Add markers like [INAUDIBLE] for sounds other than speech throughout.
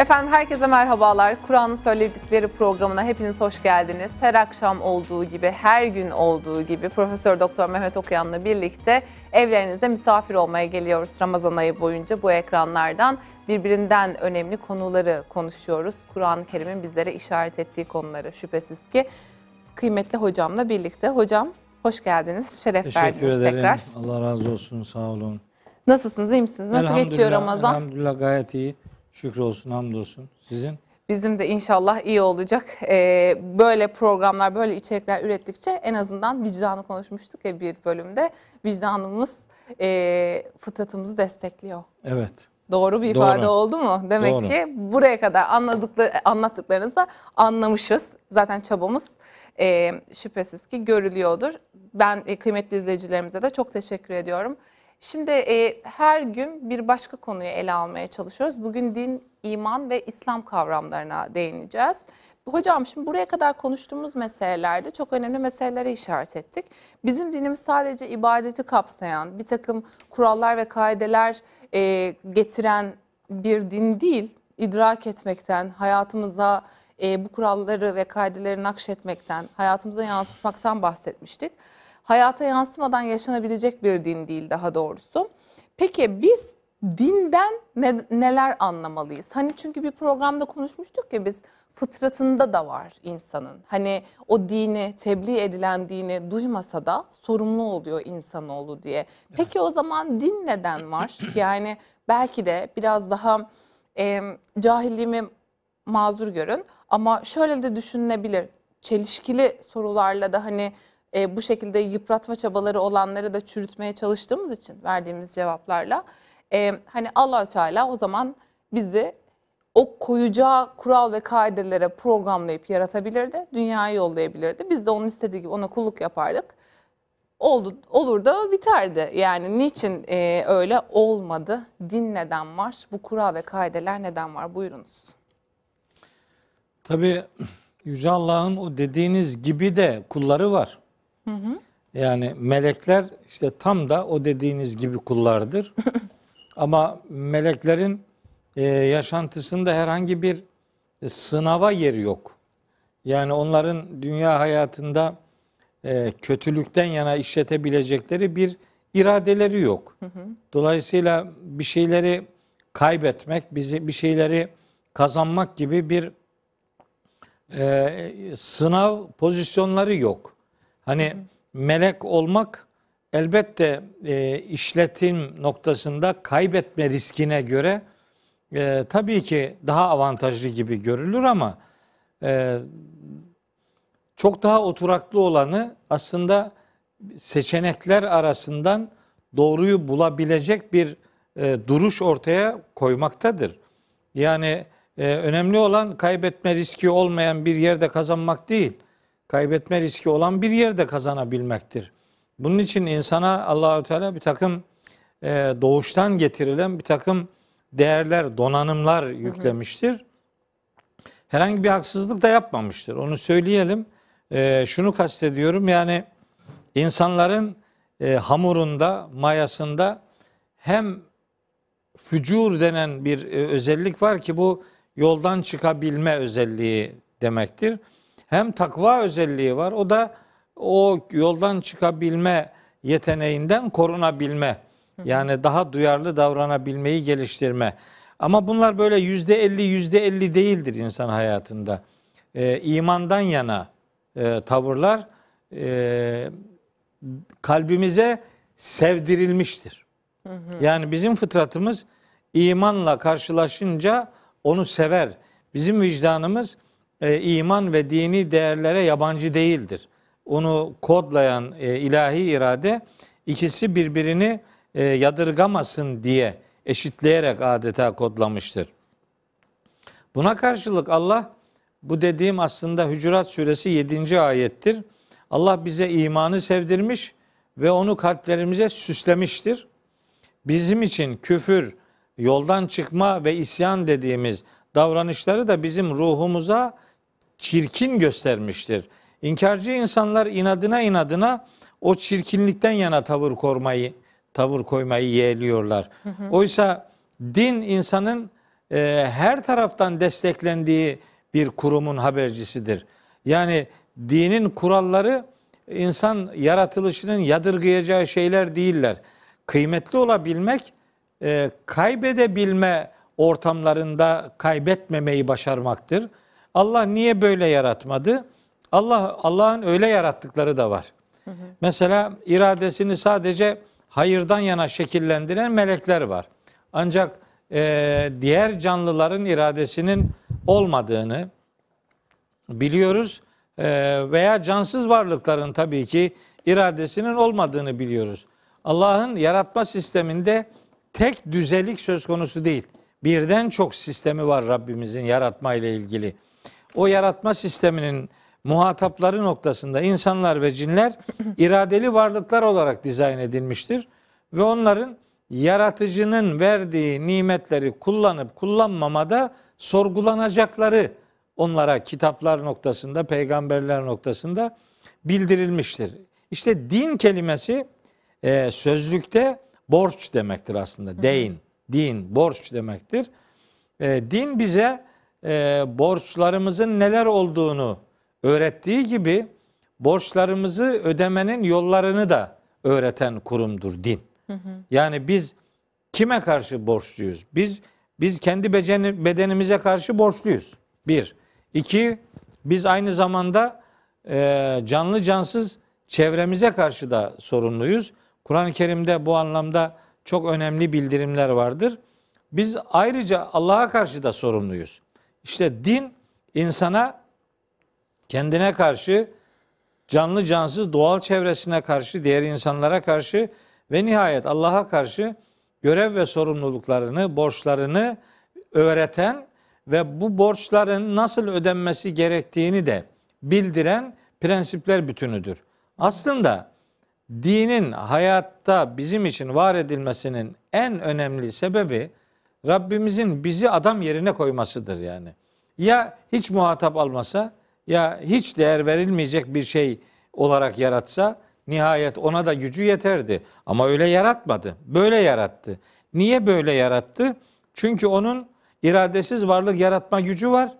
Efendim herkese merhabalar. Kur'an'ın söyledikleri programına hepiniz hoş geldiniz. Her akşam olduğu gibi, her gün olduğu gibi Profesör Doktor Mehmet Okuyan'la birlikte evlerinizde misafir olmaya geliyoruz Ramazan ayı boyunca bu ekranlardan. Birbirinden önemli konuları konuşuyoruz. Kur'an-ı Kerim'in bizlere işaret ettiği konuları şüphesiz ki kıymetli hocamla birlikte. Hocam hoş geldiniz, şeref Teşekkür verdiniz ederim. tekrar. Allah razı olsun. Sağ olun. Nasılsınız, iyi misiniz? Nasıl geçiyor Ramazan? Elhamdülillah gayet iyi. Şükür olsun, hamdolsun. Sizin? Bizim de inşallah iyi olacak. Ee, böyle programlar, böyle içerikler ürettikçe en azından vicdanı konuşmuştuk ya bir bölümde. Vicdanımız e, fıtratımızı destekliyor. Evet. Doğru bir Doğru. ifade oldu mu? Demek Doğru. ki buraya kadar anladıkları, anlattıklarınızı anlamışız. Zaten çabamız e, şüphesiz ki görülüyordur. Ben e, kıymetli izleyicilerimize de çok teşekkür ediyorum. Şimdi e, her gün bir başka konuyu ele almaya çalışıyoruz. Bugün din, iman ve İslam kavramlarına değineceğiz. Hocam şimdi buraya kadar konuştuğumuz meselelerde çok önemli meselelere işaret ettik. Bizim dinimiz sadece ibadeti kapsayan bir takım kurallar ve kaideler e, getiren bir din değil. İdrak etmekten, hayatımıza e, bu kuralları ve kaideleri nakşetmekten, hayatımıza yansıtmaktan bahsetmiştik. Hayata yansımadan yaşanabilecek bir din değil daha doğrusu. Peki biz dinden ne- neler anlamalıyız? Hani çünkü bir programda konuşmuştuk ya biz fıtratında da var insanın. Hani o dini, tebliğ edilen dini duymasa da sorumlu oluyor insanoğlu diye. Peki o zaman din neden var? [CLEARS THROAT] Yani belki de biraz daha e, cahilliğimi mazur görün ama şöyle de düşünülebilir. Çelişkili sorularla da hani e, bu şekilde yıpratma çabaları olanları da çürütmeye çalıştığımız için verdiğimiz cevaplarla e, hani Allahü Teala o zaman bizi o koyacağı kural ve kaidelere programlayıp yaratabilirdi. Dünyayı yollayabilirdi. Biz de onun istediği gibi ona kulluk yapardık. Oldu, olur da biterdi. Yani niçin e, öyle olmadı? Din neden var? Bu kural ve kaideler neden var? Buyurunuz. Tabii Yüce Allah'ın o dediğiniz gibi de kulları var. Yani melekler işte tam da o dediğiniz gibi kullardır. [LAUGHS] Ama meleklerin e, yaşantısında herhangi bir e, sınava yeri yok. Yani onların dünya hayatında e, kötülükten yana işletebilecekleri bir iradeleri yok. Dolayısıyla bir şeyleri kaybetmek, bizi bir şeyleri kazanmak gibi bir e, sınav pozisyonları yok. Hani melek olmak elbette e, işletim noktasında kaybetme riskine göre e, tabii ki daha avantajlı gibi görülür ama e, çok daha oturaklı olanı aslında seçenekler arasından doğruyu bulabilecek bir e, duruş ortaya koymaktadır. Yani e, önemli olan kaybetme riski olmayan bir yerde kazanmak değil, kaybetme riski olan bir yerde kazanabilmektir. Bunun için insana Allahü Teala bir takım e, doğuştan getirilen bir takım değerler, donanımlar yüklemiştir. Herhangi bir haksızlık da yapmamıştır. Onu söyleyelim. E, şunu kastediyorum yani insanların e, hamurunda, mayasında hem fücur denen bir e, özellik var ki bu yoldan çıkabilme özelliği demektir. Hem takva özelliği var. O da o yoldan çıkabilme yeteneğinden korunabilme. Yani daha duyarlı davranabilmeyi geliştirme. Ama bunlar böyle yüzde elli yüzde elli değildir insan hayatında. Ee, imandan yana e, tavırlar e, kalbimize sevdirilmiştir. Yani bizim fıtratımız imanla karşılaşınca onu sever. Bizim vicdanımız e, iman ve dini değerlere yabancı değildir. Onu kodlayan e, ilahi irade ikisi birbirini e, yadırgamasın diye eşitleyerek adeta kodlamıştır. Buna karşılık Allah bu dediğim aslında Hücurat suresi 7. ayettir. Allah bize imanı sevdirmiş ve onu kalplerimize süslemiştir. Bizim için küfür, yoldan çıkma ve isyan dediğimiz davranışları da bizim ruhumuza çirkin göstermiştir. İnkarcı insanlar inadına inadına o çirkinlikten yana tavır koymayı tavır koymayı yeğliyorlar. Oysa din insanın e, her taraftan desteklendiği bir kurumun habercisidir. Yani dinin kuralları insan yaratılışının yadırgayacağı şeyler değiller. Kıymetli olabilmek, e, kaybedebilme ortamlarında kaybetmemeyi başarmaktır. Allah niye böyle yaratmadı? Allah Allah'ın öyle yarattıkları da var. Mesela iradesini sadece hayırdan yana şekillendiren melekler var. Ancak e, diğer canlıların iradesinin olmadığını biliyoruz E, veya cansız varlıkların tabii ki iradesinin olmadığını biliyoruz. Allah'ın yaratma sisteminde tek düzelik söz konusu değil. Birden çok sistemi var Rabbimizin yaratma ile ilgili. O yaratma sisteminin muhatapları noktasında insanlar ve cinler [LAUGHS] iradeli varlıklar olarak dizayn edilmiştir ve onların yaratıcının verdiği nimetleri kullanıp kullanmamada sorgulanacakları onlara kitaplar noktasında, peygamberler noktasında bildirilmiştir. İşte din kelimesi e, sözlükte borç demektir aslında. Deyin, din, borç demektir. E, din bize e, borçlarımızın neler olduğunu öğrettiği gibi borçlarımızı ödemenin yollarını da öğreten kurumdur din. Yani biz kime karşı borçluyuz? Biz biz kendi beceni, bedenimize karşı borçluyuz. Bir. İki, biz aynı zamanda e, canlı cansız çevremize karşı da sorumluyuz. Kur'an-ı Kerim'de bu anlamda çok önemli bildirimler vardır. Biz ayrıca Allah'a karşı da sorumluyuz. İşte din insana kendine karşı, canlı cansız doğal çevresine karşı, diğer insanlara karşı ve nihayet Allah'a karşı görev ve sorumluluklarını, borçlarını öğreten ve bu borçların nasıl ödenmesi gerektiğini de bildiren prensipler bütünüdür. Aslında dinin hayatta bizim için var edilmesinin en önemli sebebi Rabbimizin bizi adam yerine koymasıdır yani. Ya hiç muhatap almasa ya hiç değer verilmeyecek bir şey olarak yaratsa nihayet ona da gücü yeterdi. Ama öyle yaratmadı. Böyle yarattı. Niye böyle yarattı? Çünkü onun iradesiz varlık yaratma gücü var.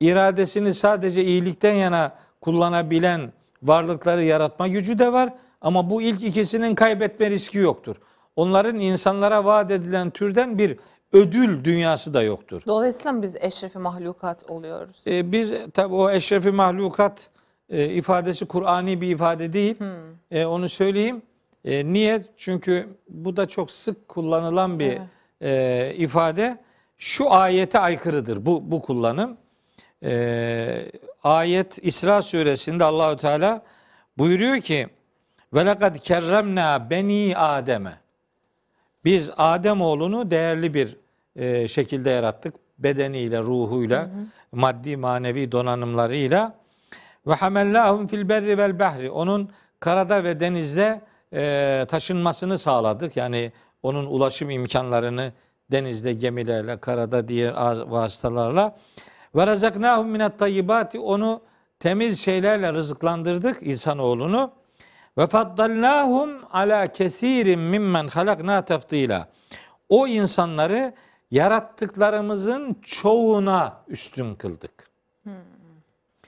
İradesini sadece iyilikten yana kullanabilen varlıkları yaratma gücü de var. Ama bu ilk ikisinin kaybetme riski yoktur. Onların insanlara vaat edilen türden bir ödül dünyası da yoktur. Dolayısıyla mı biz eşrefi mahlukat oluyoruz? E, biz tabi o eşrefi mahlukat e, ifadesi Kur'ani bir ifade değil. E, onu söyleyeyim. E, niye? Çünkü bu da çok sık kullanılan bir e, ifade. Şu ayete aykırıdır bu bu kullanım. E, ayet İsra suresinde Allahü Teala buyuruyor ki ve lekad kerremna beni Adem'e. Biz Adem oğlunu değerli bir e, şekilde yarattık. Bedeniyle, ruhuyla, maddi manevi donanımlarıyla. Ve hamellahum fil berri vel bahri. Onun karada ve denizde e, taşınmasını sağladık. Yani onun ulaşım imkanlarını denizde gemilerle, karada diğer vasıtalarla. Ve razaknahum minat tayyibati. Onu temiz şeylerle rızıklandırdık insanoğlunu. Ve faddalnahum ala kesirin mimmen halakna tefdila. O insanları yarattıklarımızın çoğuna üstün kıldık.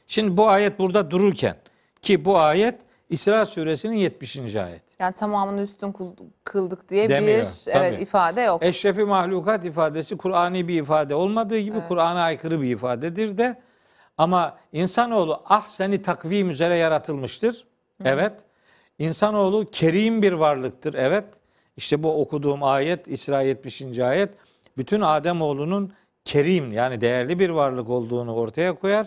Şimdi bu ayet burada dururken ki bu ayet İsra suresinin 70. ayet. Yani tamamını üstün kıl- kıldık diye Demiyor, bir evet ifade yok. Eşrefi mahlukat ifadesi Kur'ani bir ifade olmadığı gibi Kur'an'a aykırı bir ifadedir de ama insanoğlu ahseni takvim üzere yaratılmıştır. Evet. İnsanoğlu kerim bir varlıktır. Evet. İşte bu okuduğum ayet İsra 70. ayet bütün Ademoğlunun kerim yani değerli bir varlık olduğunu ortaya koyar.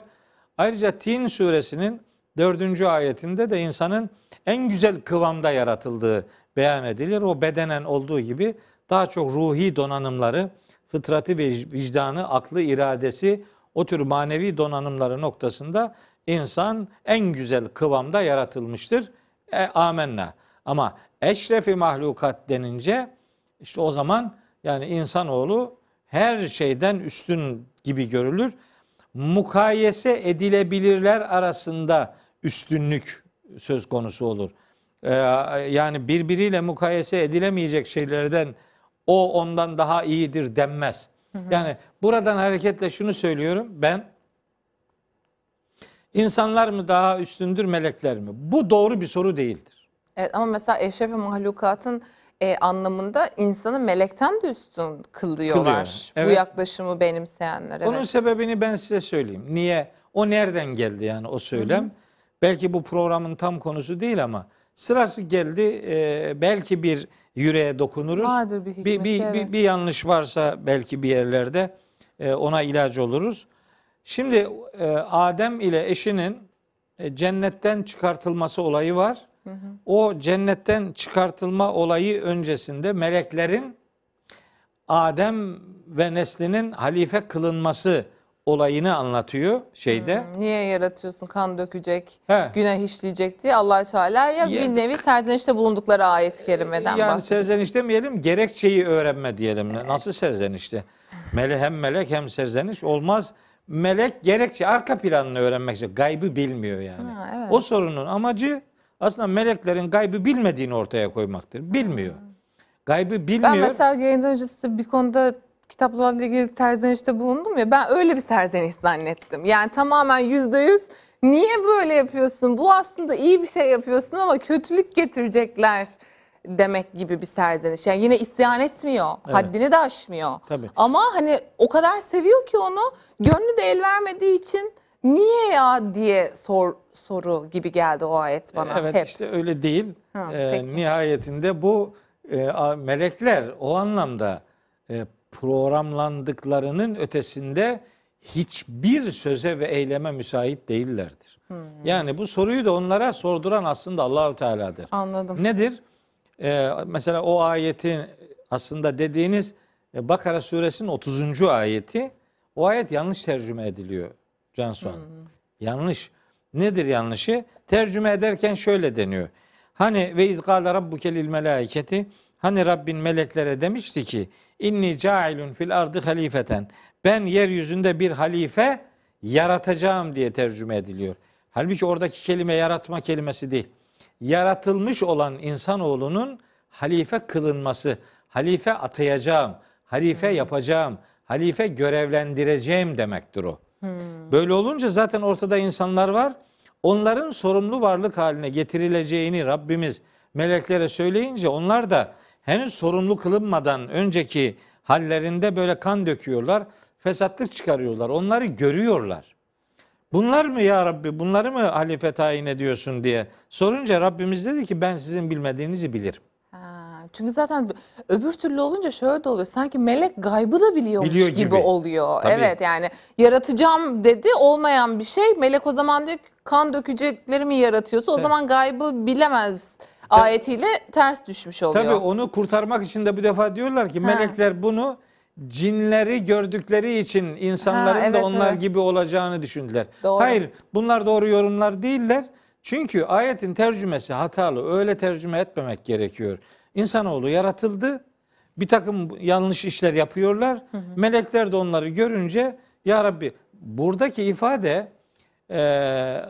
Ayrıca Tin suresinin dördüncü ayetinde de insanın en güzel kıvamda yaratıldığı beyan edilir. O bedenen olduğu gibi daha çok ruhi donanımları, fıtratı ve vicdanı, aklı, iradesi o tür manevi donanımları noktasında insan en güzel kıvamda yaratılmıştır. E, amenna. Ama eşrefi mahlukat denince işte o zaman yani insanoğlu her şeyden üstün gibi görülür. Mukayese edilebilirler arasında üstünlük söz konusu olur. Ee, yani birbiriyle mukayese edilemeyecek şeylerden o ondan daha iyidir denmez. Yani buradan hareketle şunu söylüyorum. Ben insanlar mı daha üstündür melekler mi? Bu doğru bir soru değildir. Evet ama mesela eşref mahlukatın e, anlamında insanı melekten de üstün kılıyorlar. Kılıyor, Bu evet. yaklaşımı benimseyenler. Evet. Onun sebebini ben size söyleyeyim. Niye? O nereden geldi yani o söylem? Belki bu programın tam konusu değil ama sırası geldi. e, belki bir yüreğe dokunuruz. Vardır bir bir, hikmeti, bir, evet. bir, bir yanlış varsa belki bir yerlerde e, ona ilaç oluruz. Şimdi e, Adem ile eşinin e, cennetten çıkartılması olayı var. O cennetten çıkartılma olayı öncesinde meleklerin Adem ve neslinin halife kılınması olayını anlatıyor şeyde. Niye yaratıyorsun kan dökecek, He. günah işleyecek diye allah Teala ya bir nevi serzenişte bulundukları ayet-i kerimeden yani bahsediyor. serzeniş demeyelim, gerekçeyi öğrenme diyelim. Nasıl serzenişte? Mele hem melek hem serzeniş olmaz. Melek gerekçe arka planını öğrenmek istiyor. Gaybı bilmiyor yani. Ha, evet. O sorunun amacı aslında meleklerin gaybı bilmediğini ortaya koymaktır. Bilmiyor. Gaybı bilmiyor. Ben mesela yayından öncesi bir konuda kitaplarla ilgili serzenişte bulundum ya ben öyle bir serzeniş zannettim. Yani tamamen yüzde yüz niye böyle yapıyorsun? Bu aslında iyi bir şey yapıyorsun ama kötülük getirecekler demek gibi bir serzeniş. Yani yine isyan etmiyor. Haddini de aşmıyor. Tabii. Ama hani o kadar seviyor ki onu gönlü de el vermediği için niye ya diye sor, soru gibi geldi o ayet bana Evet hep. işte öyle değil. Ha, peki. nihayetinde bu e, melekler o anlamda e, programlandıklarının ötesinde hiçbir söze ve eyleme müsait değillerdir. Hmm. Yani bu soruyu da onlara sorduran aslında Allahu Teala'dır. Anladım. Nedir? Ee, mesela o ayetin aslında dediğiniz e, Bakara suresinin 30. ayeti. O ayet yanlış tercüme ediliyor Cansu Hanım. Yanlış. Nedir yanlışı? Tercüme ederken şöyle deniyor. Hani ve izgâle rabbuke lil melâiketi Hani Rabbin meleklere demişti ki inni cailun fil ardı halifeten. Ben yeryüzünde bir halife yaratacağım diye tercüme ediliyor. Halbuki oradaki kelime yaratma kelimesi değil. Yaratılmış olan insanoğlunun halife kılınması, halife atayacağım, halife yapacağım, halife görevlendireceğim demektir o. Böyle olunca zaten ortada insanlar var. Onların sorumlu varlık haline getirileceğini Rabbimiz meleklere söyleyince onlar da henüz sorumlu kılınmadan önceki hallerinde böyle kan döküyorlar, fesatlık çıkarıyorlar. Onları görüyorlar. Bunlar mı ya Rabbi, bunları mı halife tayin ediyorsun diye sorunca Rabbimiz dedi ki ben sizin bilmediğinizi bilirim. Çünkü zaten öbür türlü olunca şöyle de oluyor. Sanki melek gaybı da biliyormuş Biliyor gibi. gibi. oluyor. Tabii. Evet yani yaratacağım dedi olmayan bir şey. Melek o zaman diyor ki, kan dökecekleri mi yaratıyorsa o Tabii. zaman gaybı bilemez ayetiyle ters düşmüş oluyor. Tabii onu kurtarmak için de bu defa diyorlar ki melekler bunu cinleri gördükleri için insanların Ha, evet, da onlar evet. gibi olacağını düşündüler. Doğru. Hayır bunlar doğru yorumlar değiller. Çünkü ayetin tercümesi hatalı. Öyle tercüme etmemek gerekiyor. İnsanoğlu yaratıldı. Bir takım yanlış işler yapıyorlar. Melekler de onları görünce ya Rabbi buradaki ifade e,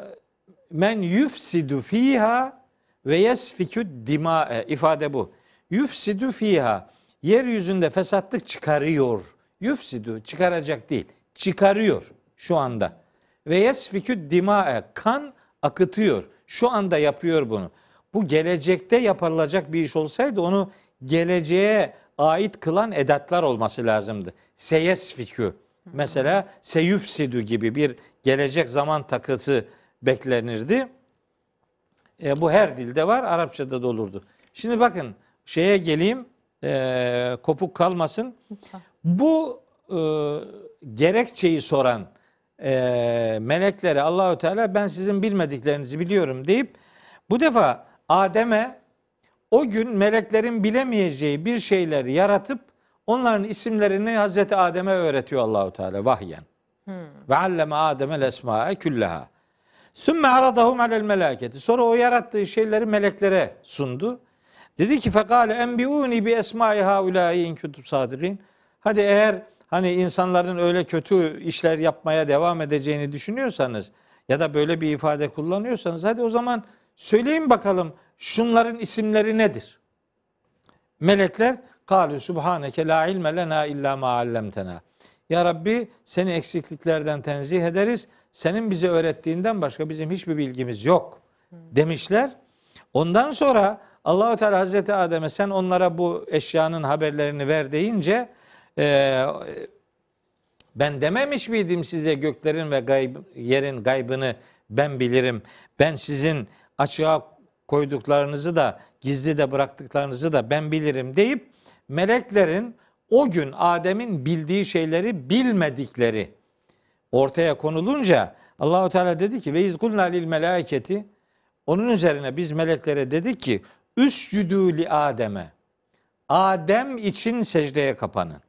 men yufsidu fiha ve yesfikü dima ifade bu. Yufsidu fiha yeryüzünde fesatlık çıkarıyor. Yufsidu çıkaracak değil. Çıkarıyor şu anda. Ve yesfikü dima kan akıtıyor. Şu anda yapıyor bunu. Bu gelecekte yapılacak bir iş olsaydı onu geleceğe ait kılan edatlar olması lazımdı. Seyesfikü. Mesela seyüfsidu gibi bir gelecek zaman takısı beklenirdi. E, bu her dilde var, Arapçada da olurdu. Şimdi bakın şeye geleyim, e, kopuk kalmasın. Lütfen. Bu e, gerekçeyi soran e, meleklere Allahü Teala ben sizin bilmediklerinizi biliyorum deyip bu defa Adem'e o gün meleklerin bilemeyeceği bir şeyleri yaratıp onların isimlerini Hazreti Adem'e öğretiyor Allahu Teala vahyen. Ve alleme Adem'el esma'e küllaha. Sümme aradahum alel melaketi. Sonra o yarattığı şeyleri meleklere sundu. Dedi ki fekale enbiuni bi esma'i haulâi in kuntum sadikin. Hadi eğer hani insanların öyle kötü işler yapmaya devam edeceğini düşünüyorsanız ya da böyle bir ifade kullanıyorsanız hadi o zaman söyleyin bakalım şunların isimleri nedir? Melekler kalu subhaneke la ilme lena illa ma allamtena. Ya Rabbi seni eksikliklerden tenzih ederiz. Senin bize öğrettiğinden başka bizim hiçbir bilgimiz yok demişler. Ondan sonra Allahu Teala Hazreti Adem'e sen onlara bu eşyanın haberlerini ver deyince e, ben dememiş miydim size göklerin ve gayb, yerin gaybını ben bilirim. Ben sizin açığa koyduklarınızı da gizli de bıraktıklarınızı da ben bilirim deyip meleklerin o gün Adem'in bildiği şeyleri bilmedikleri ortaya konulunca Allahu Teala dedi ki ve izkulna lil melaiketi onun üzerine biz meleklere dedik ki üscüdü li Adem'e Adem için secdeye kapanın.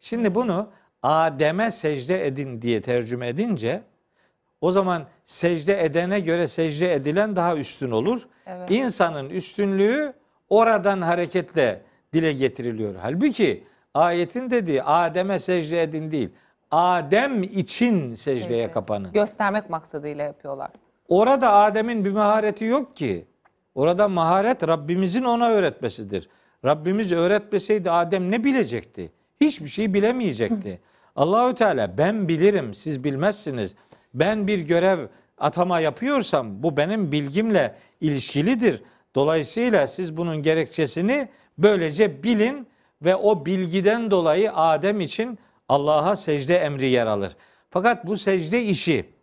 Şimdi bunu Adem'e secde edin diye tercüme edince o zaman secde edene göre secde edilen daha üstün olur. Evet. İnsanın üstünlüğü oradan hareketle dile getiriliyor. Halbuki ayetin dediği Adem'e secde edin değil. Adem için secdeye Secde. kapanın. Göstermek maksadıyla yapıyorlar. Orada Adem'in bir mahareti yok ki. Orada maharet Rabbimizin ona öğretmesidir. Rabbimiz öğretmeseydi Adem ne bilecekti? Hiçbir şey bilemeyecekti. [LAUGHS] Allahü Teala ben bilirim siz bilmezsiniz. Ben bir görev atama yapıyorsam bu benim bilgimle ilişkilidir. Dolayısıyla siz bunun gerekçesini böylece bilin ve o bilgiden dolayı Adem için Allah'a secde emri yer alır. Fakat bu secde işi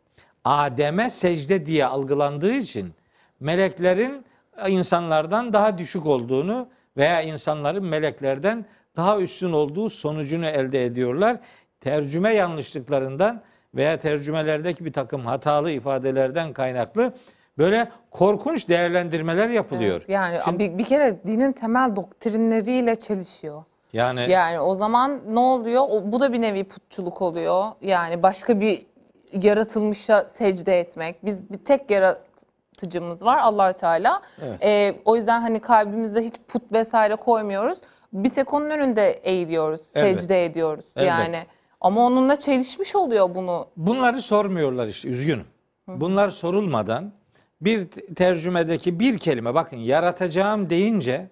Adem'e secde diye algılandığı için meleklerin insanlardan daha düşük olduğunu veya insanların meleklerden daha üstün olduğu sonucunu elde ediyorlar. Tercüme yanlışlıklarından veya tercümelerdeki bir takım hatalı ifadelerden kaynaklı böyle korkunç değerlendirmeler yapılıyor. Evet, yani Şimdi- bir, bir kere dinin temel doktrinleriyle çelişiyor. yani Yani o zaman ne oluyor? O, bu da bir nevi putçuluk oluyor. Yani başka bir yaratılmışa secde etmek. Biz bir tek yaratıcımız var Allahü Teala. Evet. Ee, o yüzden hani kalbimizde hiç put vesaire koymuyoruz. Bir tek onun önünde eğiliyoruz, Evet. secde ediyoruz. Evet. Yani ama onunla çelişmiş oluyor bunu. Bunları sormuyorlar işte üzgünüm. Bunlar sorulmadan bir te- tercümedeki bir kelime bakın yaratacağım deyince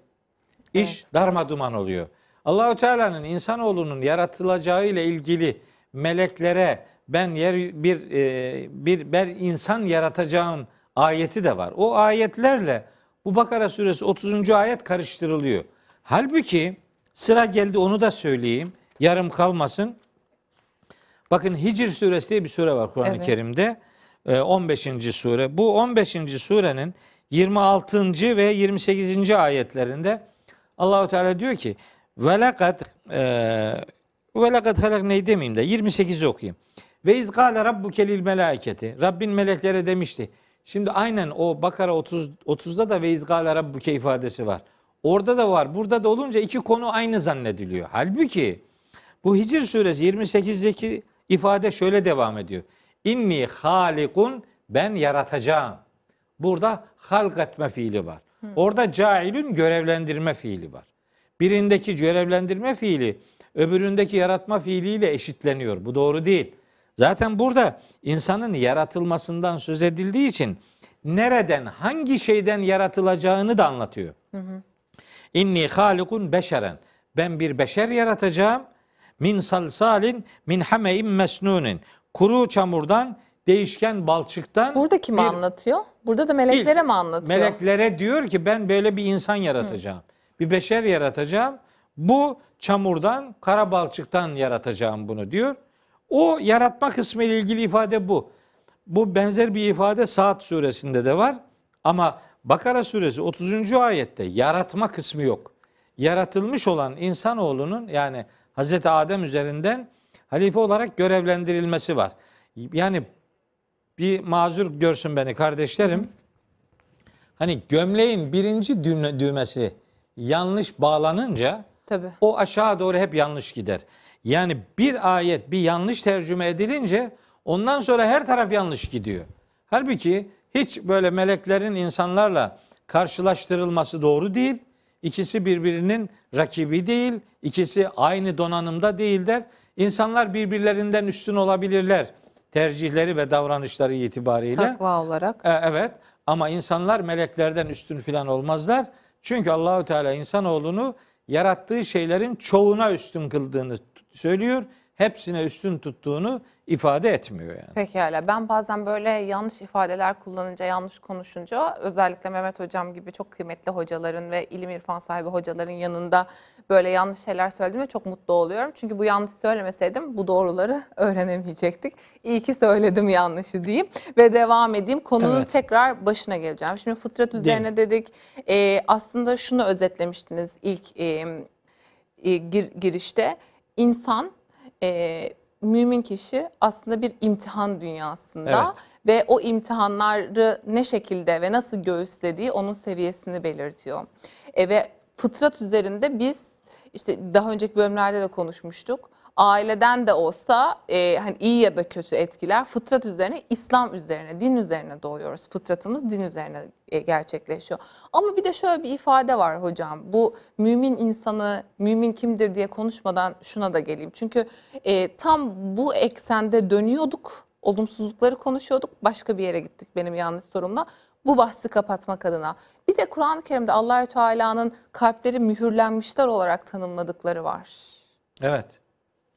iş darma duman oluyor. Allahü Teala'nın insanoğlunun yaratılacağı ile ilgili meleklere ben yer bir e, bir ben insan yaratacağım ayeti de var. O ayetlerle bu Bakara suresi 30. ayet karıştırılıyor. Halbuki sıra geldi onu da söyleyeyim. Yarım kalmasın. Bakın Hicr suresi diye bir sure var Kur'an-ı Evet. Kerim'de. Ee, 15. sure. Bu 15. surenin 26. ve 28. ayetlerinde Allahu Teala diyor ki ve lekad ve lekad halakneyi demeyeyim de 28'i okuyayım. Ve iz gâle rabbuke lil melâiketi. Rabbin meleklere demişti. Şimdi aynen o Bakara 30 30'da da ve iz gâle rabbuke ifadesi var. Orada da var. Burada da olunca iki konu aynı zannediliyor. Halbuki bu Hicr suresi 28'deki ifade şöyle devam ediyor. İnni halikun ben yaratacağım. Burada halk etme fiili var. Orada cailün görevlendirme fiili var. Birindeki görevlendirme fiili öbüründeki yaratma fiiliyle eşitleniyor. Bu doğru değil. Zaten burada insanın yaratılmasından söz edildiği için nereden, hangi şeyden yaratılacağını da anlatıyor. İnni halikun beşeren. Ben bir beşer yaratacağım. Min salsalin min hameyin mesnunin. Kuru çamurdan, değişken balçıktan. Burada kimi bir- anlatıyor? Burada da meleklere İlk mi anlatıyor? Meleklere diyor ki ben böyle bir insan yaratacağım. Bir beşer yaratacağım. Bu çamurdan, kara balçıktan yaratacağım bunu diyor. O yaratma kısmı ile ilgili ifade bu. Bu benzer bir ifade Saat suresinde de var. Ama Bakara suresi 30. ayette yaratma kısmı yok. Yaratılmış olan insanoğlunun yani Hazreti Adem üzerinden halife olarak görevlendirilmesi var. Yani bir mazur görsün beni kardeşlerim. Hani gömleğin birinci düğme- düğmesi yanlış bağlanınca Tabii. o aşağı doğru hep yanlış gider. Yani bir ayet bir yanlış tercüme edilince ondan sonra her taraf yanlış gidiyor. Halbuki hiç böyle meleklerin insanlarla karşılaştırılması doğru değil. İkisi birbirinin rakibi değil. İkisi aynı donanımda değiller. İnsanlar birbirlerinden üstün olabilirler. Tercihleri ve davranışları itibariyle. Takva olarak. E, evet ama insanlar meleklerden üstün filan olmazlar. Çünkü Allahü Teala insanoğlunu yarattığı şeylerin çoğuna üstün kıldığını söylüyor. Hepsine üstün tuttuğunu ifade etmiyor yani. Pekala. Ben bazen böyle yanlış ifadeler kullanınca, yanlış konuşunca özellikle Mehmet Hocam gibi çok kıymetli hocaların ve ilim irfan sahibi hocaların yanında böyle yanlış şeyler söylediğimde çok mutlu oluyorum. Çünkü bu yanlış söylemeseydim bu doğruları [LAUGHS] öğrenemeyecektik. İyi ki söyledim yanlışı diyeyim ve devam edeyim. Konunun Evet. tekrar başına geleceğim. Şimdi fıtrat üzerine dedik. Ee, aslında şunu özetlemiştiniz ilk e, e, gir- girişte. İnsan e, mümin kişi aslında bir imtihan dünyasında Evet. ve o imtihanları ne şekilde ve nasıl göğüslediği onun seviyesini belirtiyor. E, ve fıtrat üzerinde biz işte daha önceki bölümlerde de konuşmuştuk. Aileden de olsa e, hani iyi ya da kötü etkiler fıtrat üzerine, İslam üzerine, din üzerine doğuyoruz. Fıtratımız din üzerine e, gerçekleşiyor. Ama bir de şöyle bir ifade var hocam. Bu mümin insanı, mümin kimdir diye konuşmadan şuna da geleyim. Çünkü e, tam bu eksende dönüyorduk, olumsuzlukları konuşuyorduk. Başka bir yere gittik benim yanlış sorumla. Bu bahsi kapatmak adına. Bir de Kur'an-ı Kerim'de Allahü Teala'nın kalpleri mühürlenmişler olarak tanımladıkları var. Evet.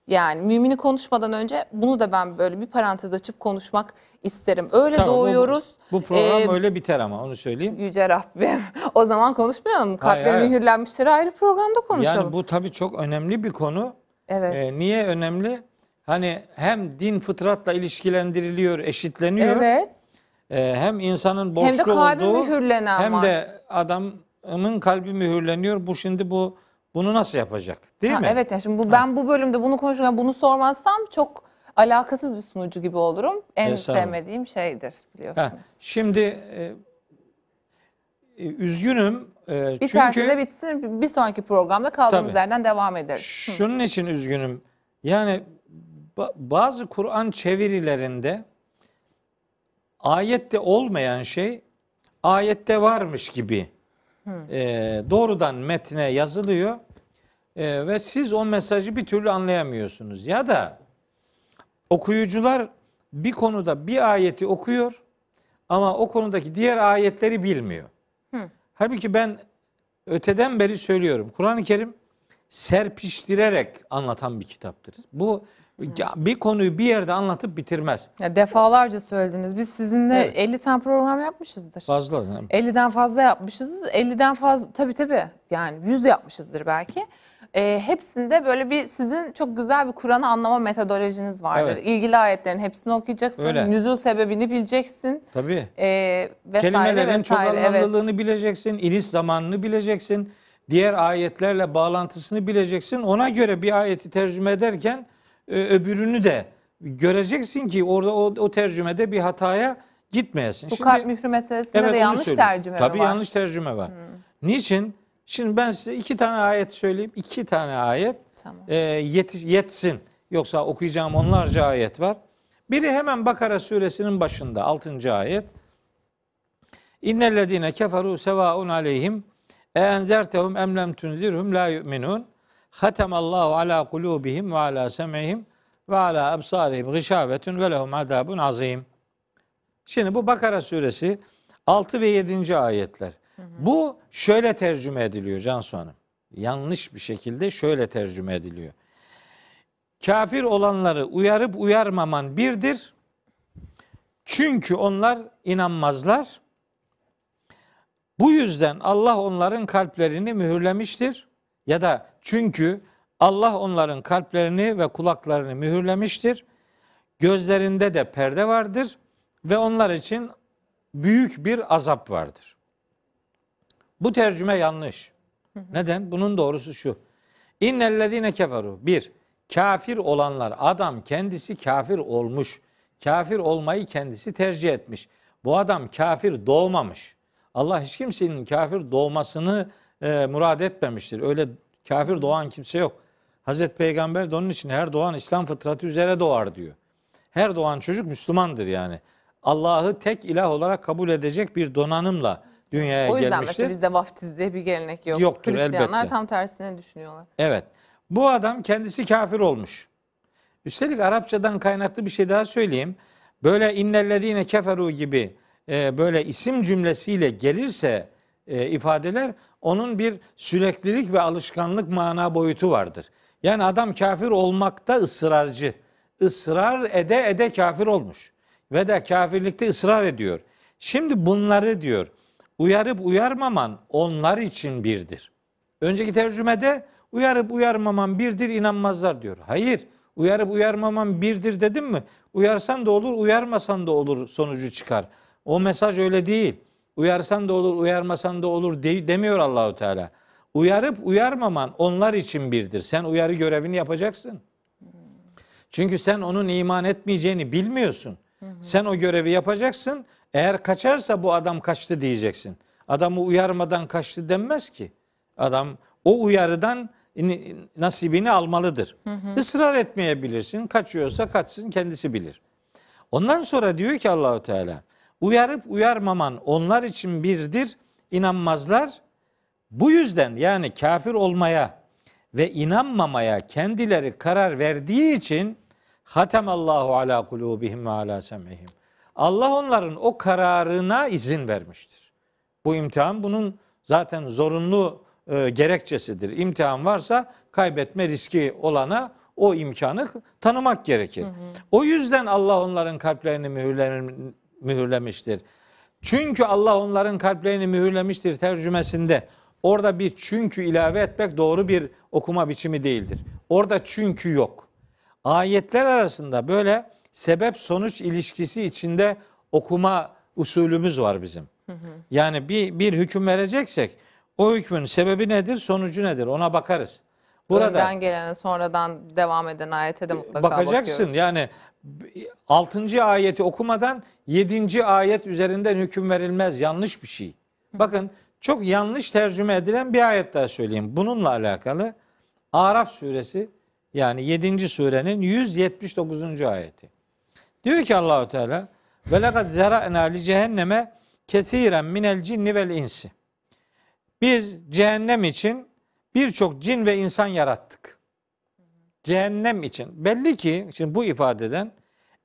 Yani mümini konuşmadan önce bunu da ben böyle bir parantez açıp konuşmak isterim. Öyle Tamam, bu- doğuyoruz. Bu, program Ee, öyle biter ama onu söyleyeyim. Yüce Rabbim. [LAUGHS] O zaman konuşmayalım. Kalpleri hayır. mühürlenmiştir ayrı programda konuşalım. Yani bu tabii çok önemli bir konu. evet. Ee, niye önemli? Hani hem din fıtratla ilişkilendiriliyor, eşitleniyor. evet. Ee, hem insanın Hem borçlu de kalbi olduğu mühürlenen hem var. de adamın kalbi mühürleniyor. Bu şimdi bu bunu nasıl yapacak? Değil Ha, mi? Evet yani şimdi bu, ben bu bölümde bunu konuşurken bunu sormazsam çok alakasız bir sunucu gibi olurum. En Estağfurullah. sevmediğim şeydir Ha, biliyorsunuz. şimdi e, e, üzgünüm e, Biterse çünkü de bitsin. Bir sonraki programda kaldığımız Tabii. yerden devam ederiz. şunun için üzgünüm. Yani ba- bazı Kur'an çevirilerinde ayette olmayan şey ayette varmış gibi e, doğrudan metne yazılıyor E, ve siz o mesajı bir türlü anlayamıyorsunuz. Ya da okuyucular bir konuda bir ayeti okuyor ama o konudaki diğer ayetleri bilmiyor. Halbuki ben öteden beri söylüyorum. Kur'an-ı Kerim serpiştirerek anlatan bir kitaptır. Bu bir konuyu bir yerde anlatıp bitirmez. Ya defalarca söylediniz. Biz sizinle Evet. 50 tane program yapmışızdır. Fazla. 50'den fazla yapmışız. 50'den fazla tabii tabii yani 100 yapmışızdır belki. Ee, hepsinde böyle bir sizin çok güzel bir Kur'an'ı anlama metodolojiniz vardır. Evet. İlgili ayetlerin hepsini okuyacaksın. Öyle. Nüzul sebebini bileceksin. Tabii. Ee, vesaire Kelimelerin çok vesaire. Evet. anlamlılığını bileceksin, iniş zamanını bileceksin, diğer ayetlerle bağlantısını bileceksin. Ona göre bir ayeti tercüme ederken e, öbürünü de göreceksin ki orada o, o tercümede bir hataya gitmeyesin. Bu kalp mührü meselesinde de onu yanlış söyleyeyim. tercüme Tabii var. yanlış tercüme var. Niçin? Şimdi ben size iki tane ayet söyleyeyim. İki tane ayet Tamam. e, yet- yetsin. Yoksa okuyacağım onlarca ayet var. Biri hemen Bakara suresinin başında 6. ayet. İnnellezine keferu sevaun aleyhim e enzertehum em lem tunzirhum la yu'minun. Hatemallahu ala kulubihim ve ala sem'ihim ve ala absarihim gışavetun ve lehum azabun azim. Şimdi bu Bakara suresi 6 ve 7. ayetler. Bu şöyle tercüme ediliyor Cansu Hanım. Yanlış bir şekilde şöyle tercüme ediliyor. Kafir olanları uyarıp uyarmaman birdir. Çünkü onlar inanmazlar. Bu yüzden Allah onların kalplerini mühürlemiştir. Ya da çünkü Allah onların kalplerini ve kulaklarını mühürlemiştir. Gözlerinde de perde vardır ve onlar için büyük bir azap vardır. Bu tercüme yanlış. Neden? Bunun doğrusu şu. İnnellezine keferu. Bir, kafir olanlar. Adam kendisi kafir olmuş. Kafir olmayı kendisi tercih etmiş. Bu adam kafir doğmamış. Allah hiç kimsenin kafir doğmasını e, murad etmemiştir. Öyle kafir doğan kimse yok. Hazreti Peygamber de onun için her doğan İslam fıtratı üzere doğar diyor. Her doğan çocuk Müslümandır yani. Allah'ı tek ilah olarak kabul edecek bir donanımla dünyaya O yüzden gelmiştir. mesela bizde vaftiz diye bir gelenek yok. Yoktur, Hristiyanlar elbette. tam tersini düşünüyorlar. Evet. Bu adam kendisi kafir olmuş. Üstelik Arapçadan kaynaklı bir şey daha söyleyeyim. Böyle innellezine keferu gibi e, böyle isim cümlesiyle gelirse e, ifadeler onun bir süreklilik ve alışkanlık mana boyutu vardır. Yani adam kafir olmakta ısrarcı. Israr ede ede kafir olmuş. Ve de kafirlikte ısrar ediyor. Şimdi bunları diyor uyarıp uyarmaman onlar için birdir. Önceki tercümede uyarıp uyarmaman birdir inanmazlar diyor. Hayır uyarıp uyarmaman birdir dedim mi? Uyarsan da olur uyarmasan da olur sonucu çıkar. O mesaj öyle değil. Uyarsan da olur uyarmasan da olur de- demiyor Allahu Teala. Uyarıp uyarmaman onlar için birdir. Sen uyarı görevini yapacaksın. Çünkü sen onun iman etmeyeceğini bilmiyorsun. Sen o görevi yapacaksın. Eğer kaçarsa bu adam kaçtı diyeceksin. Adamı uyarmadan kaçtı denmez ki. Adam o uyarıdan ni- nasibini almalıdır. Israr etmeyebilirsin. Kaçıyorsa kaçsın kendisi bilir. Ondan sonra diyor ki Allahu Teala uyarıp uyarmaman onlar için birdir inanmazlar. Bu yüzden yani kafir olmaya ve inanmamaya kendileri karar verdiği için Hatemallahu ala kulubihim ve ala sem'ihim. Allah onların o kararına izin vermiştir. Bu imtihan bunun zaten zorunlu e, gerekçesidir. İmtihan varsa kaybetme riski olana o imkanı tanımak gerekir. O yüzden Allah onların kalplerini mühürlem- mühürlemiştir. Çünkü Allah onların kalplerini mühürlemiştir tercümesinde orada bir çünkü ilave etmek doğru bir okuma biçimi değildir. Orada çünkü yok. Ayetler arasında böyle sebep sonuç ilişkisi içinde okuma usulümüz var bizim. Yani bir, bir hüküm vereceksek o hükmün sebebi nedir, sonucu nedir ona bakarız. Burada Önden gelene sonradan devam eden ayete de mutlaka bakacaksın. bakıyoruz. Yani 6. ayeti okumadan 7. ayet üzerinden hüküm verilmez. Yanlış bir şey. Bakın çok yanlış tercüme edilen bir ayet daha söyleyeyim. Bununla alakalı Araf suresi yani 7. surenin 179. ayeti. Diyor ki Allahu Teala ve lekad zera'na li cehenneme kesiren minel cinni vel insi. Biz cehennem için birçok cin ve insan yarattık cehennem için. Belli ki şimdi bu ifadeden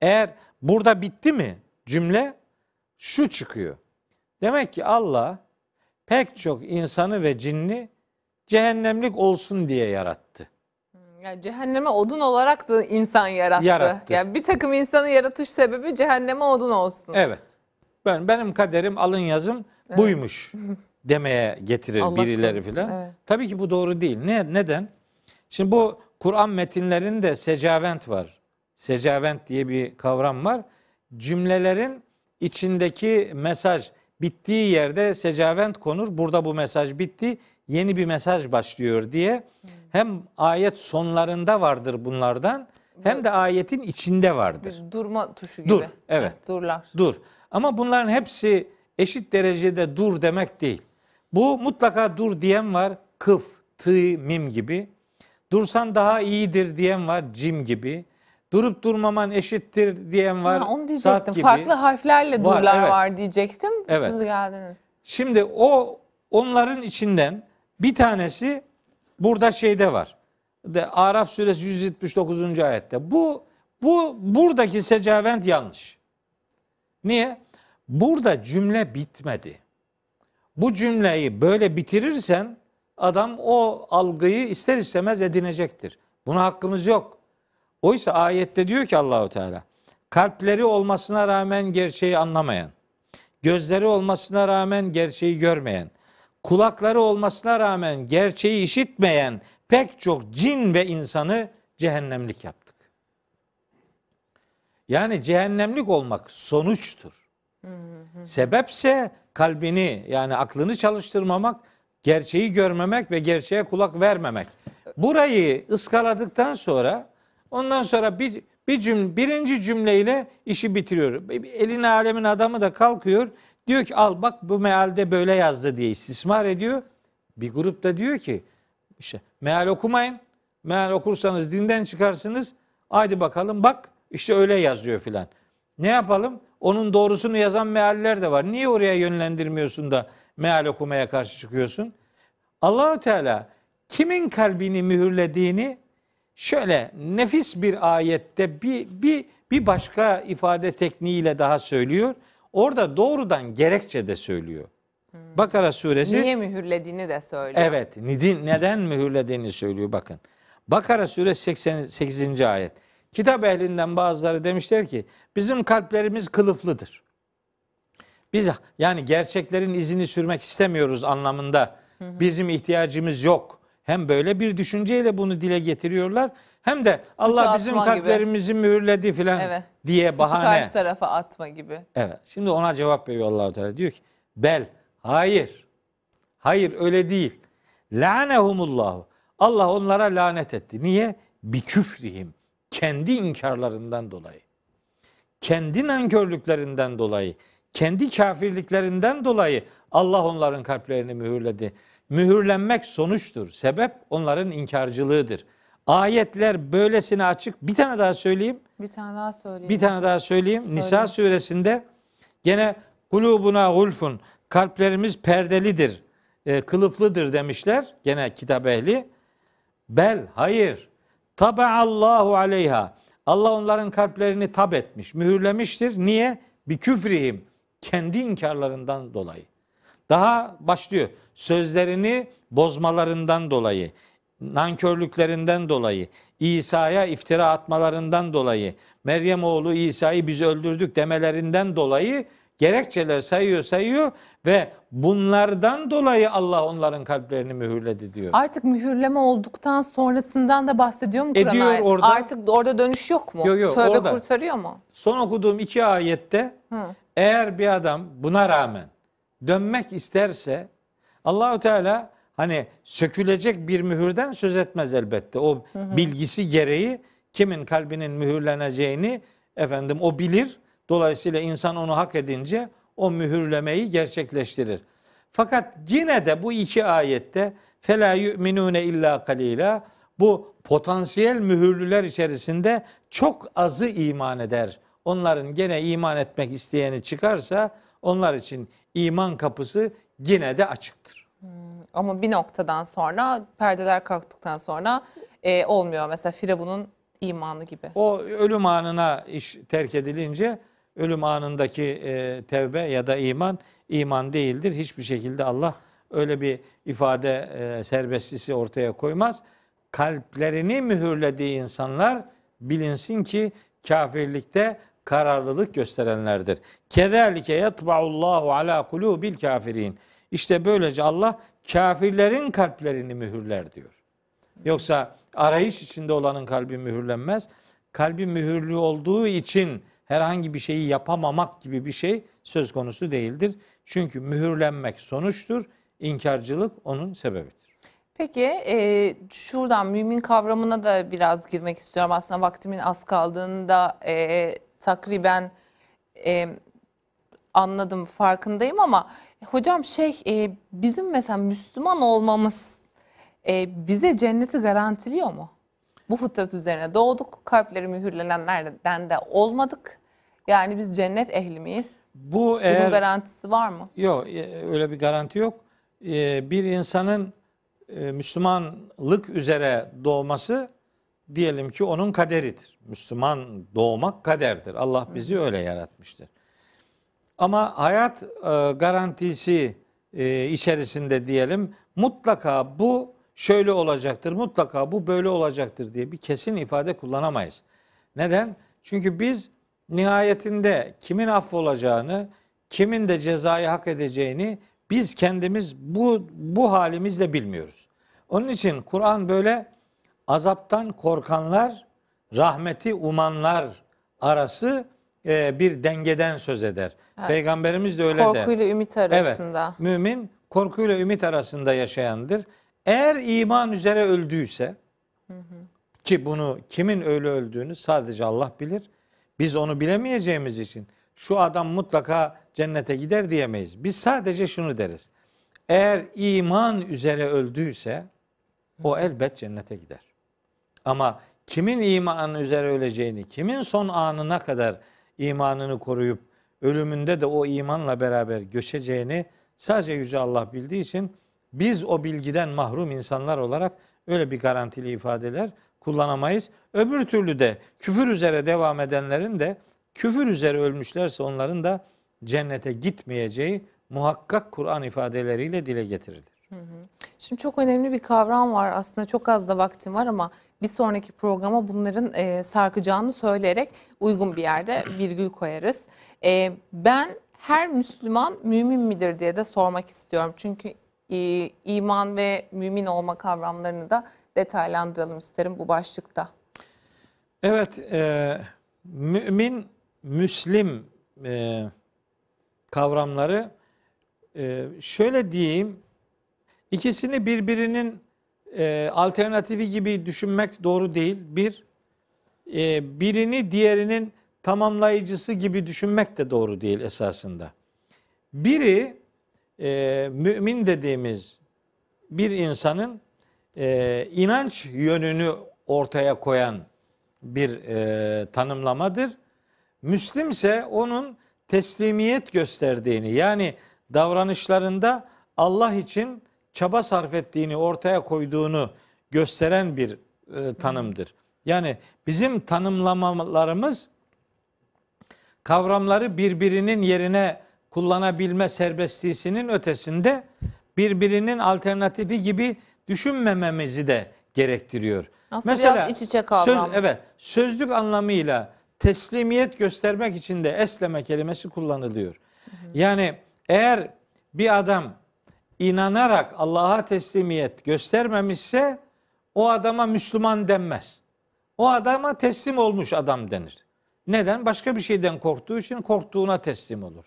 eğer burada bitti mi cümle şu çıkıyor. Demek ki Allah pek çok insanı ve cinni cehennemlik olsun diye yarattı. Ya cehenneme odun olarak da insan yarattı. Yarattı. Yani bir takım insanı yaratış sebebi cehenneme odun olsun. Evet. Ben benim kaderim alın yazım buymuş [LAUGHS] demeye getirir Allah birileri filan. evet. Tabii ki bu doğru değil. Ne neden? Şimdi bu Kur'an metinlerinde secavent var. Secavent diye bir kavram var. Cümlelerin içindeki mesaj bittiği yerde secavent konur. Burada bu mesaj bitti. Yeni bir mesaj başlıyor diye. Hem ayet sonlarında vardır bunlardan hem de ayetin içinde vardır. Bir durma tuşu gibi. Dur, evet. Heh, Durlar. Dur. Ama bunların hepsi eşit derecede dur demek değil. Bu mutlaka dur diyen var. Kıf, tı, mim gibi. Dursan daha iyidir diyen var. Cim gibi. Durup durmaman eşittir diyen var. Ha, onu Saat diyecektim. gibi. Farklı harflerle Var, durlar evet. var diyecektim. Evet. Siz geldiniz. Şimdi o onların içinden bir tanesi burada şeyde var. De Araf suresi 179. ayette. Bu bu buradaki secavent yanlış. Niye? Burada cümle bitmedi. Bu cümleyi böyle bitirirsen adam o algıyı ister istemez edinecektir. Buna hakkımız yok. Oysa ayette diyor ki Allahu Teala kalpleri olmasına rağmen gerçeği anlamayan, gözleri olmasına rağmen gerçeği görmeyen, kulakları olmasına rağmen gerçeği işitmeyen pek çok cin ve insanı cehennemlik yaptık. Yani cehennemlik olmak sonuçtur. Sebepse kalbini yani aklını çalıştırmamak, gerçeği görmemek ve gerçeğe kulak vermemek. Burayı ıskaladıktan sonra ondan sonra bir bir cümle, birinci cümleyle işi bitiriyor. Eline alemin adamı da kalkıyor. Diyor ki al bak bu mealde böyle yazdı diye istismar ediyor. Bir grup da diyor ki işte meal okumayın. Meal okursanız dinden çıkarsınız. Haydi bakalım bak işte öyle yazıyor filan. Ne yapalım? Onun doğrusunu yazan mealler de var. Niye oraya yönlendirmiyorsun da meal okumaya karşı çıkıyorsun? Allahu Teala kimin kalbini mühürlediğini şöyle nefis bir ayette bir, bir, bir başka ifade tekniğiyle daha söylüyor. Orada doğrudan gerekçe de söylüyor. Bakara suresi Niye mühürlediğini de söylüyor. Evet, nidin, neden mühürlediğini söylüyor bakın. Bakara suresi 88. ayet. Kitap ehlinden bazıları demişler ki bizim kalplerimiz kılıflıdır. Biz yani gerçeklerin izini sürmek istemiyoruz anlamında bizim ihtiyacımız yok. Hem böyle bir düşünceyle bunu dile getiriyorlar hem de Allah bizim atma gibi. kalplerimizi mühürledi filan Evet. diye Suçu bahane. karşı tarafa atma gibi. Evet. Şimdi ona cevap veriyor Allahu Teala. Diyor ki bel hayır. Hayır öyle değil. Lanehumullahu. Allah onlara lanet etti. Niye? Bi küfrihim. Kendi inkarlarından dolayı. Kendi nankörlüklerinden dolayı. Kendi kafirliklerinden dolayı Allah onların kalplerini mühürledi. Mühürlenmek sonuçtur. Sebep onların inkarcılığıdır. Ayetler böylesine açık. Bir tane daha söyleyeyim. Bir tane daha söyleyeyim. Bir tane daha söyleyeyim. Nisa suresinde gene kulubuna gulfun kalplerimiz perdelidir, e, kılıflıdır demişler. Gene kitap ehli. Bel hayır. Allahu aleyha. Allah onların kalplerini tab etmiş, mühürlemiştir. Niye? Bir küfrihim. Kendi inkarlarından dolayı. Daha başlıyor. Sözlerini bozmalarından dolayı, nankörlüklerinden dolayı, İsa'ya iftira atmalarından dolayı, Meryem oğlu İsa'yı biz öldürdük demelerinden dolayı gerekçeler sayıyor sayıyor ve bunlardan dolayı Allah onların kalplerini mühürledi diyor. Artık mühürleme olduktan sonrasından da bahsediyor mu Kur'an Ediyor orada. Artık orada dönüş yok mu? Yok, yok, Tövbe orada. kurtarıyor mu? Son okuduğum iki ayette eğer bir adam buna rağmen dönmek isterse Allahü Teala hani sökülecek bir mühürden söz etmez elbette. O bilgisi gereği kimin kalbinin mühürleneceğini efendim o bilir. Dolayısıyla insan onu hak edince o mühürlemeyi gerçekleştirir. Fakat yine de bu iki ayette fela yu'minune illa kalila bu potansiyel mühürlüler içerisinde çok azı iman eder. Onların gene iman etmek isteyeni çıkarsa onlar için iman kapısı yine de açıktır. Ama bir noktadan sonra perdeler kalktıktan sonra e, olmuyor. Mesela Firavun'un imanı gibi. O ölüm anına iş terk edilince ölüm anındaki e, tevbe ya da iman iman değildir. Hiçbir şekilde Allah öyle bir ifade e, serbestlisi ortaya koymaz. Kalplerini mühürlediği insanlar bilinsin ki kafirlikte kararlılık gösterenlerdir. Kederlike yatba'ullahu ala kulubil kafirin. İşte böylece Allah kafirlerin kalplerini mühürler diyor. Yoksa arayış içinde olanın kalbi mühürlenmez. Kalbi mühürlü olduğu için herhangi bir şeyi yapamamak gibi bir şey söz konusu değildir. Çünkü mühürlenmek sonuçtur, inkarcılık onun sebebidir. Peki e, şuradan mümin kavramına da biraz girmek istiyorum. Aslında vaktimin az kaldığında e, takriben e, anladım, farkındayım ama hocam şey e, bizim mesela Müslüman olmamız e, bize cenneti garantiliyor mu? Bu fıtrat üzerine doğduk, kalpleri mühürlenenlerden de olmadık. Yani biz cennet ehli miyiz? Bu Bunun eğer garantisi var mı? yok e, öyle bir garanti yok. E, Bir insanın e, Müslümanlık üzere doğması diyelim ki onun kaderidir. Müslüman doğmak kaderdir. Allah bizi öyle yaratmıştır. Ama hayat e, garantisi e, içerisinde diyelim mutlaka bu şöyle olacaktır, mutlaka bu böyle olacaktır diye bir kesin ifade kullanamayız. Neden? Çünkü biz nihayetinde kimin affolacağını, kimin de cezayı hak edeceğini biz kendimiz bu bu halimizle bilmiyoruz. Onun için Kur'an böyle azaptan korkanlar, rahmeti umanlar arası e, bir dengeden söz eder. Peygamberimiz de öyle der. Korkuyla ümit arasında. Evet. Mümin korkuyla ümit arasında yaşayandır. Eğer iman üzere öldüyse ki bunu kimin öyle öldüğünü sadece Allah bilir. Biz onu bilemeyeceğimiz için şu adam mutlaka cennete gider diyemeyiz. Biz sadece şunu deriz. Eğer iman üzere öldüyse o elbet cennete gider. Ama kimin iman üzere öleceğini, kimin son anına kadar imanını koruyup ölümünde de o imanla beraber göçeceğini sadece Yüce Allah bildiği için biz o bilgiden mahrum insanlar olarak öyle bir garantili ifadeler kullanamayız. Öbür türlü de küfür üzere devam edenlerin de küfür üzere ölmüşlerse onların da cennete gitmeyeceği muhakkak Kur'an ifadeleriyle dile getirilir. Şimdi çok önemli bir kavram var. Aslında çok az da vaktim var ama bir sonraki programa bunların e, sarkacağını söyleyerek uygun bir yerde virgül koyarız. E, ben her Müslüman mümin midir diye de sormak istiyorum. Çünkü e, iman ve mümin olma kavramlarını da detaylandıralım isterim bu başlıkta. Evet, e, mümin, müslim e, kavramları e, şöyle diyeyim, ikisini birbirinin e, alternatifi gibi düşünmek doğru değil. Bir, e, birini diğerinin tamamlayıcısı gibi düşünmek de doğru değil esasında. Biri e, mümin dediğimiz bir insanın e, inanç yönünü ortaya koyan bir e, tanımlamadır. Müslimse onun teslimiyet gösterdiğini yani davranışlarında Allah için çaba sarf ettiğini ortaya koyduğunu gösteren bir e, tanımdır. Yani bizim tanımlamalarımız kavramları birbirinin yerine kullanabilme serbestliğinin ötesinde birbirinin alternatifi gibi düşünmememizi de gerektiriyor. Aslında biraz iç içe kavram. Söz, evet, sözlük anlamıyla teslimiyet göstermek için de esleme kelimesi kullanılıyor. Yani eğer bir adam inanarak Allah'a teslimiyet göstermemişse o adama Müslüman denmez. O adama teslim olmuş adam denir. Neden? Başka bir şeyden korktuğu için korktuğuna teslim olur.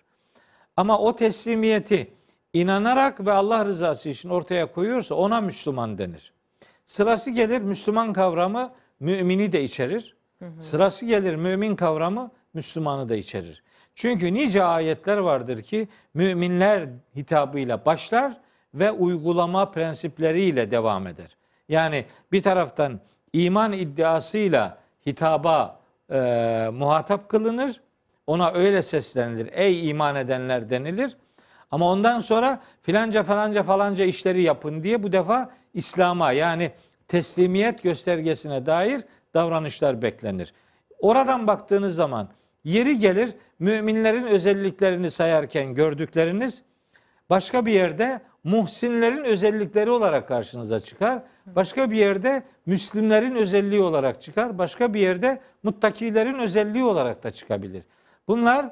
Ama o teslimiyeti inanarak ve Allah rızası için ortaya koyuyorsa ona Müslüman denir. Sırası gelir Müslüman kavramı mümini de içerir. Sırası gelir mümin kavramı Müslümanı da içerir. Çünkü nice ayetler vardır ki müminler hitabıyla başlar ve uygulama prensipleriyle devam eder. Yani bir taraftan iman iddiasıyla hitaba e, muhatap kılınır. Ona öyle seslenilir. Ey iman edenler denilir. Ama ondan sonra filanca falanca falanca işleri yapın diye bu defa İslam'a yani teslimiyet göstergesine dair davranışlar beklenir. Oradan baktığınız zaman yeri gelir müminlerin özelliklerini sayarken gördükleriniz başka bir yerde muhsinlerin özellikleri olarak karşınıza çıkar. Başka bir yerde Müslimlerin özelliği olarak çıkar. Başka bir yerde muttakilerin özelliği olarak da çıkabilir. Bunlar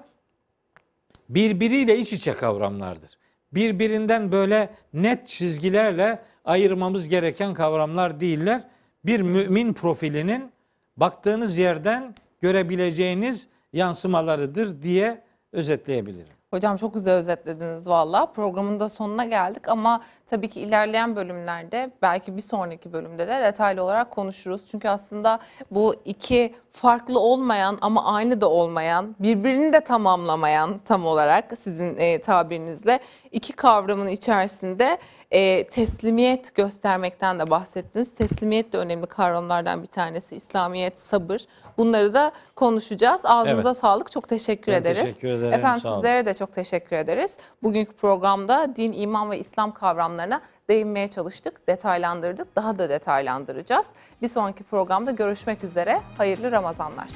birbiriyle iç içe kavramlardır. Birbirinden böyle net çizgilerle ayırmamız gereken kavramlar değiller. Bir mümin profilinin baktığınız yerden görebileceğiniz yansımalarıdır diye özetleyebilirim. Hocam çok güzel özetlediniz valla. Programın da sonuna geldik ama tabii ki ilerleyen bölümlerde belki bir sonraki bölümde de detaylı olarak konuşuruz. Çünkü aslında bu iki farklı olmayan ama aynı da olmayan, birbirini de tamamlamayan tam olarak sizin e, tabirinizle iki kavramın içerisinde e, teslimiyet göstermekten de bahsettiniz. Teslimiyet de önemli kavramlardan bir tanesi. İslamiyet, sabır. Bunları da konuşacağız. Ağzınıza Evet. sağlık. Çok teşekkür Ben ederiz. teşekkür ederim, Efendim sağ olun. sizlere de çok teşekkür ederiz. Bugünkü programda din, iman ve İslam kavramlarına değinmeye çalıştık, detaylandırdık. Daha da detaylandıracağız. Bir sonraki programda görüşmek üzere. Hayırlı Ramazanlar.